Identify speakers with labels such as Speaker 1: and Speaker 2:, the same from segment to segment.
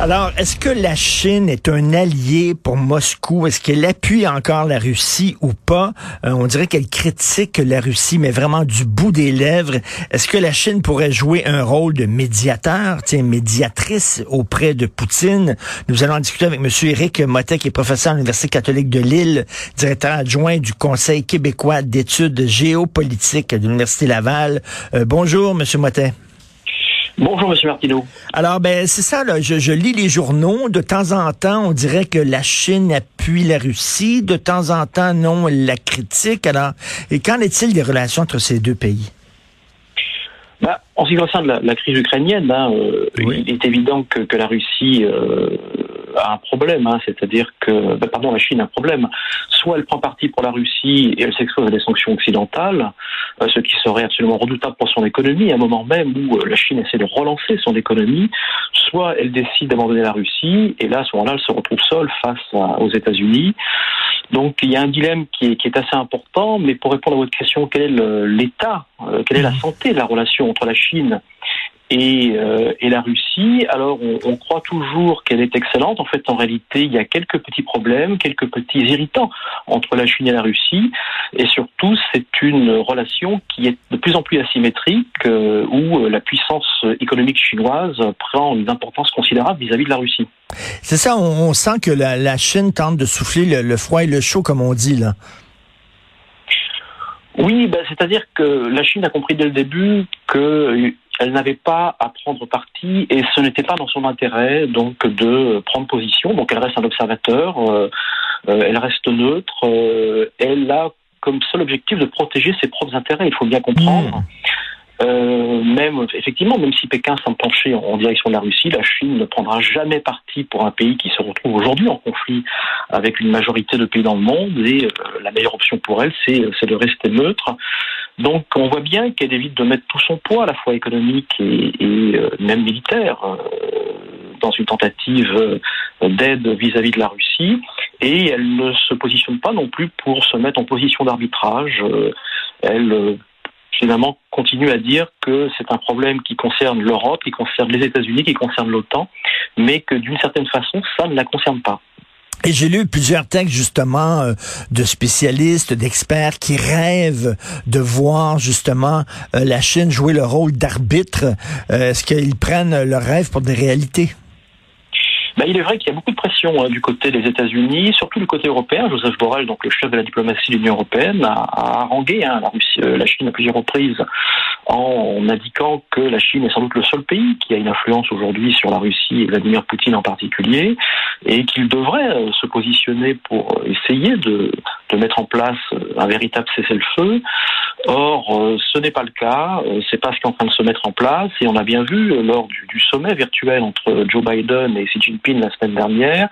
Speaker 1: Alors, est-ce que la Chine est un allié pour Moscou? Est-ce qu'elle appuie encore la Russie ou pas? Euh, on dirait qu'elle critique la Russie, mais vraiment du bout des lèvres. Est-ce que la Chine pourrait jouer un rôle de médiateur, tiens, médiatrice auprès de Poutine? Nous allons en discuter avec M. Éric Motet, qui est professeur à l'Université catholique de Lille, directeur adjoint du Conseil québécois d'études géopolitiques de l'Université Laval. Euh, bonjour, M. Motet.
Speaker 2: Bonjour, Monsieur Martineau.
Speaker 1: Alors, ben, c'est ça, là. Je, je, lis les journaux. De temps en temps, on dirait que la Chine appuie la Russie. De temps en temps, non, la critique. Alors, et qu'en est-il des relations entre ces deux pays?
Speaker 2: Bah, en ce qui concerne la, la crise ukrainienne, hein, euh, oui. il est évident que, que la Russie euh, a un problème, hein, c'est-à-dire que, bah, pardon, la Chine a un problème. Soit elle prend parti pour la Russie et elle s'expose à des sanctions occidentales, euh, ce qui serait absolument redoutable pour son économie, à un moment même où la Chine essaie de relancer son économie, soit elle décide d'abandonner la Russie, et là, à ce moment-là, elle se retrouve seule face à, aux États-Unis. Donc il y a un dilemme qui est, qui est, assez important, mais pour répondre à votre question, quel est l'état, quelle est la santé de la relation entre la Chine et, euh, et, la Russie. Alors, on, croit toujours qu'elle est excellente. En fait, en réalité, il y a quelques petits problèmes, quelques petits irritants entre la Chine et la Russie. Et surtout, c'est une relation qui est de plus en plus asymétrique, euh, où la puissance économique chinoise prend une importance considérable vis-à-vis -vis de la Russie.
Speaker 1: C'est ça, on, sent que la, Chine tente de souffler le, le froid et le chaud, comme on dit, là.
Speaker 2: Oui, ben, c'est-à-dire que la Chine a compris dès le début que elle n'avait pas à prendre parti et ce n'était pas dans son intérêt donc de prendre position. Donc elle reste un observateur, euh, elle reste neutre, euh, elle a comme seul objectif de protéger ses propres intérêts. Il faut bien comprendre. Mmh. Euh, même effectivement, même si Pékin semble pencher en, direction de la Russie, la Chine ne prendra jamais parti pour un pays qui se retrouve aujourd'hui en conflit avec une majorité de pays dans le monde. Et euh, la meilleure option pour elle, c'est de rester neutre. Donc, on voit bien qu'elle évite de mettre tout son poids, à la fois économique et, et euh, même militaire, dans une tentative d'aide vis-à-vis de la Russie. Et elle ne se positionne pas non plus pour se mettre en position d'arbitrage. Elle finalement continue à dire que c'est un problème qui concerne l'Europe, qui concerne les États-Unis, qui concerne l'OTAN, mais que d'une certaine façon, ça ne la concerne pas.
Speaker 1: Et j'ai lu plusieurs textes justement euh, de spécialistes, d'experts qui rêvent de voir justement euh, la Chine jouer le rôle d'arbitre. Euh, Est-ce qu'ils prennent leur rêve pour des réalités?
Speaker 2: Ben, il est vrai qu'il y a beaucoup de pression hein, du côté des États-Unis, surtout du côté européen. Joseph Borrell, donc le chef de la diplomatie de l'Union européenne, a, a harangué hein, la, Russie, la Chine à plusieurs reprises en indiquant que la Chine est sans doute le seul pays qui a une influence aujourd'hui sur la Russie et Vladimir Poutine en particulier, et qu'il devrait se positionner pour essayer de, mettre en place un véritable cessez-le-feu. Or, ce n'est pas le cas, c'est pas ce qui est en train de se mettre en place, et on a bien vu lors du, du sommet virtuel entre Joe Biden et Xi Jinping la semaine dernière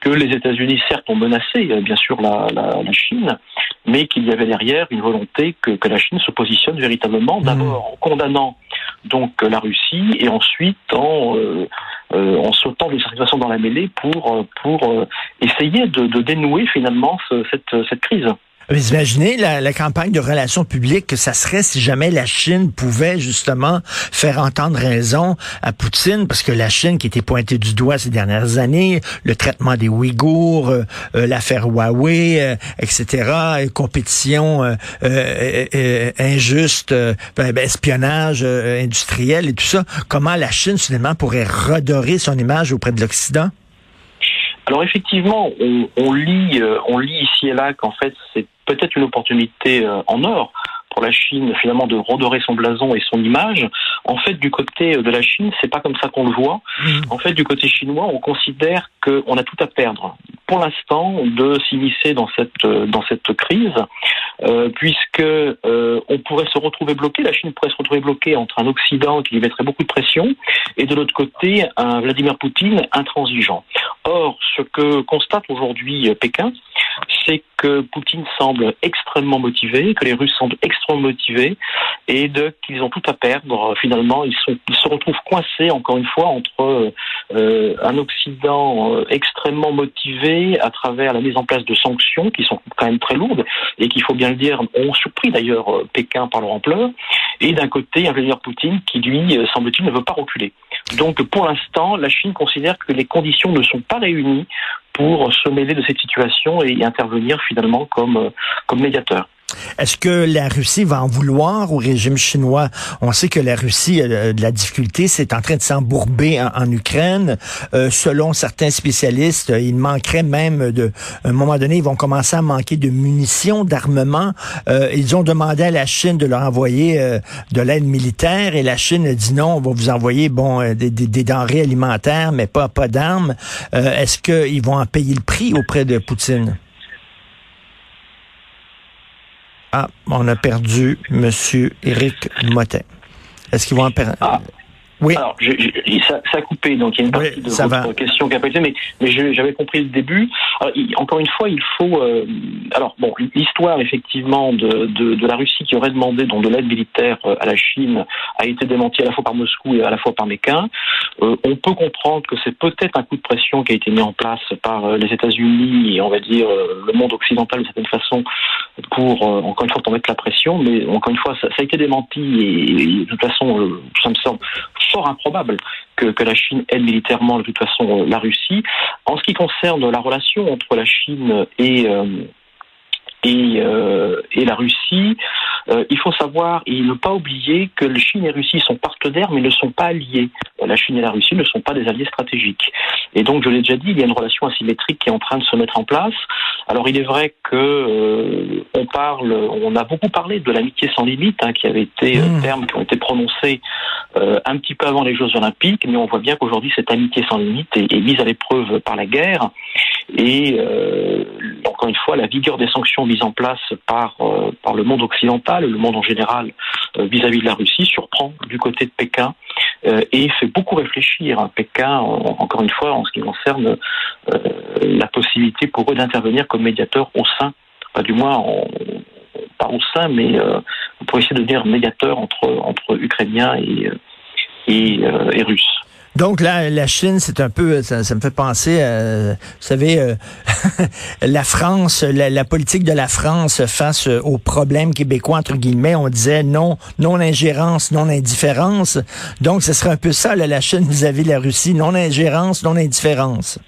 Speaker 2: que les États-Unis certes ont menacé bien sûr la, la, la Chine, mais qu'il y avait derrière une volonté que, que la Chine se positionne véritablement d'abord en condamnant donc la Russie et ensuite en, euh, euh, en sautant d'une certaine façon dans la mêlée pour, pour essayer de, de dénouer finalement ce, cette, cette crise.
Speaker 1: Vous imaginez la, campagne de relations publiques que ça serait si jamais la Chine pouvait justement faire entendre raison à Poutine, parce que la Chine qui était pointée du doigt ces dernières années, le traitement des Ouïghours, euh, euh, l'affaire Huawei, euh, etc., compétition euh, euh, injuste, ben, espionnage industriel et tout ça, comment la Chine finalement pourrait redorer son image auprès de l'Occident?
Speaker 2: Alors effectivement, on, on lit, on lit ici et là qu'en fait c'est peut-être une opportunité en or pour la Chine finalement de redorer son blason et son image. En fait, du côté de la Chine, c'est pas comme ça qu'on le voit. Mmh. En fait, du côté chinois, on considère qu'on a tout à perdre pour l'instant de s'immiscer dans cette dans cette crise, euh, puisque euh, on pourrait se retrouver bloqué, la Chine pourrait se retrouver bloquée entre un Occident qui lui mettrait beaucoup de pression et de l'autre côté un Vladimir Poutine intransigeant. Or, ce que constate aujourd'hui Pékin, c'est que Poutine semble extrêmement motivé, que les Russes semblent extrêmement motivés et qu'ils ont tout à perdre. Finalement, ils, se retrouvent coincés encore une fois entre euh, un Occident extrêmement motivé à travers la mise en place de sanctions qui sont quand même très lourdes. et qui, faut bien le dire, ont surpris d'ailleurs Pékin par leur ampleur. Et d'un côté, un Vladimir Poutine qui, lui, semble-t-il, ne veut pas reculer. Donc, pour l'instant, la Chine considère que les conditions ne sont pas réunies pour se mêler de cette situation et intervenir finalement comme, comme médiateur.
Speaker 1: Est-ce que la Russie va en vouloir au régime chinois? On sait que la Russie a de la difficulté, c'est en train de s'embourber en, Ukraine. Euh, selon certains spécialistes, il manquerait même de, à un moment donné, ils vont commencer à manquer de munitions, d'armement. Euh, ils ont demandé à la Chine de leur envoyer euh, de l'aide militaire et la Chine a dit non, on va vous envoyer bon des, des, denrées alimentaires, mais pas pas d'armes. Est-ce qu'ils vont en payer le prix auprès de Poutine? Ah, on a perdu M. Éric Motet. Est-ce qu'ils vont en perdre?
Speaker 2: Ah. Oui. Alors, ça, ça, a coupé, donc il y a une partie de votre question qui a pas été, mais, mais j'avais compris le début. encore une fois, il faut. Euh, alors, bon, l'histoire effectivement de, de, de, la Russie qui aurait demandé donc de l'aide militaire euh, à la Chine a été démentie à la fois par Moscou et à la fois par Pékin. Euh, on peut comprendre que c'est peut-être un coup de pression qui a été mis en place par euh, les États-Unis et on va dire le monde occidental de certaine façon pour encore une fois pour mettre la pression, mais encore une fois ça, ça a été démenti et, et, de toute façon ça me semble fort improbable que, que, la Chine aide militairement de toute façon la Russie. En ce qui concerne la relation entre la Chine et euh, et, euh, et, la Russie, euh, il faut savoir et ne pas oublier que la Chine et la Russie sont partenaires mais ne sont pas alliés. La Chine et la Russie ne sont pas des alliés stratégiques. Et donc, je l'ai déjà dit, il y a une relation asymétrique qui est en train de se mettre en place. Alors, il est vrai que euh, on parle, on a beaucoup parlé de l'amitié sans limite, hein, qui avait été mmh. termes qui ont été prononcés un petit peu avant les Jeux Olympiques, mais on voit bien qu'aujourd'hui cette amitié sans limite est, est, mise à l'épreuve par la guerre. Et encore une fois, la vigueur des sanctions mises en place par euh, par le monde occidental, le monde en général vis-à-vis -vis de la Russie, surprend du côté de Pékin et fait beaucoup réfléchir. Hein. Pékin, encore une fois, en ce qui concerne la possibilité pour eux d'intervenir comme médiateur au sein, pas du moins pas au sein, mais pour essayer de devenir médiateur entre entre Ukrainiens et et, euh, et russes.
Speaker 1: Donc là, la Chine, c'est un peu, ça, me fait penser, à, vous savez, euh, la France, la, politique de la France face aux problèmes québécois entre guillemets, on disait non, non ingérence, non indifférence. Donc ce serait un peu ça, là, la Chine vis-à-vis de la Russie, non ingérence, non indifférence.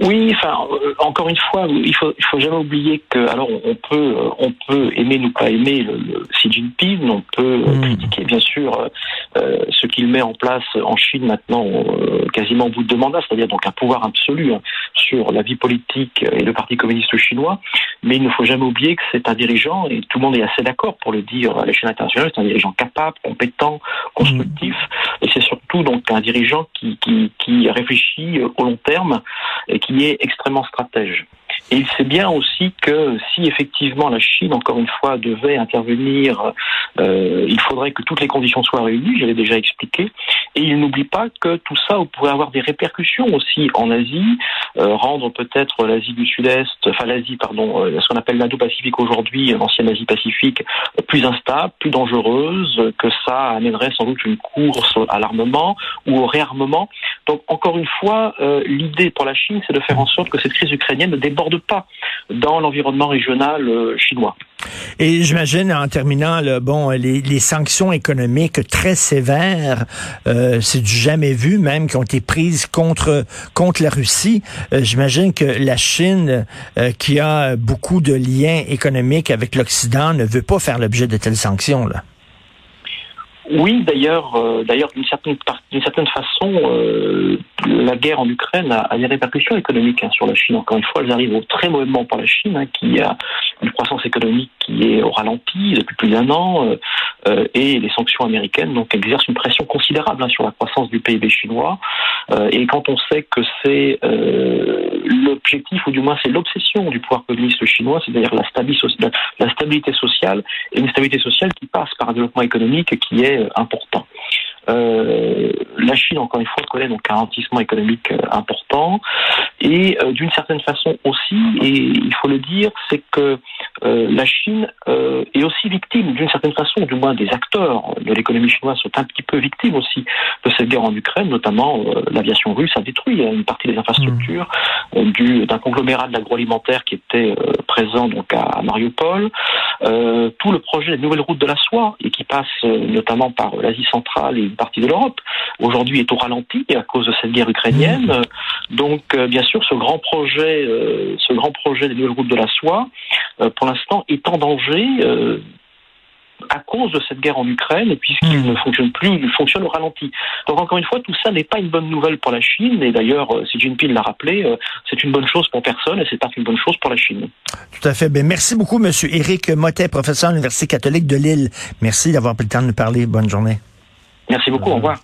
Speaker 2: Oui, enfin, euh, encore une fois, il faut, il faut jamais oublier que, alors, on peut, euh, on peut aimer ou pas aimer le, le Xi Jinping, on peut mm. critiquer bien sûr euh, ce qu'il met en place en Chine maintenant, euh, quasiment au bout de deux mandats, c'est-à-dire donc un pouvoir absolu hein, sur la vie politique et le Parti communiste chinois. Mais il ne faut jamais oublier que c'est un dirigeant, et tout le monde est assez d'accord pour le dire à l'échelle internationale, c'est un dirigeant capable, compétent, constructif, mm. et c'est surtout donc un dirigeant qui, réfléchit au long terme et qui est extrêmement stratège. Et il sait bien aussi que si effectivement la Chine, encore une fois, devait intervenir, euh, il faudrait que toutes les conditions soient réunies, je l'ai déjà expliqué. Et il n'oublie pas que tout ça pourrait avoir des répercussions aussi en Asie, euh, rendre peut-être l'Asie du Sud-Est, enfin l'Asie, pardon, euh, ce qu'on appelle l'Indo-Pacifique aujourd'hui, l'ancienne Asie-Pacifique, plus instable, plus dangereuse, que ça amènerait sans doute une course à l'armement ou au réarmement. Donc encore une fois, euh, l'idée pour la Chine, c'est de faire en sorte que cette crise ukrainienne ne déborde pas dans l'environnement régional euh, chinois.
Speaker 1: Et j'imagine, en terminant, bon, les, sanctions économiques très sévères, euh, c'est du jamais vu, même qui ont été prises contre contre la Russie. Euh, j'imagine que la Chine, qui a beaucoup de liens économiques avec l'Occident, ne veut pas faire l'objet de telles sanctions là.
Speaker 2: Oui, d'ailleurs, euh, d'ailleurs d'une certaine façon, euh, la guerre en Ukraine a, a des répercussions économiques hein, sur la Chine. Encore une fois, elles arrivent au très mauvais moment pour la Chine, hein, qui a une croissance économique qui est au ralenti depuis plus d'un an, euh, euh et les sanctions américaines donc exercent une pression considérable hein, sur la croissance du PIB chinois. Euh, et quand on sait que c'est l'objectif, ou du moins c'est l'obsession du pouvoir communiste chinois, c'est-à-dire la, stabilité sociale, et une stabilité sociale qui passe par un développement économique qui est euh, important. Euh, la Chine, encore une fois, connaît donc un ralentissement économique euh, important. Et d'une certaine façon aussi, et il faut le dire, c'est que euh, la Chine euh, est aussi victime, d'une certaine façon, du moins des acteurs de l'économie chinoise sont un petit peu victimes aussi de cette guerre en Ukraine, notamment euh, l'aviation russe a détruit une partie des infrastructures du d'un conglomérat de l'agroalimentaire qui était présent donc à, Mariupol. Tout le projet des nouvelles routes de la soie et qui passe notamment par l'Asie centrale et une partie de l'Europe, aujourd'hui est au ralenti à cause de cette guerre ukrainienne. Donc, bien sûr, ce grand projet, ce grand projet des nouvelles routes de la soie, pour l'instant, est en danger euh, cause de cette guerre en Ukraine et puisqu'il hmm. ne fonctionne plus, il fonctionne au ralenti. Donc encore une fois, tout ça n'est pas une bonne nouvelle pour la Chine et d'ailleurs, euh, Xi Jinping l'a rappelé, euh, c'est une bonne chose pour personne et c'est pas une bonne chose pour la Chine.
Speaker 1: Tout à fait. Ben, merci beaucoup, Monsieur Éric Motet, professeur à l'Université catholique de Lille. Merci d'avoir pris le temps de nous parler. Bonne journée.
Speaker 2: Merci beaucoup. Au revoir.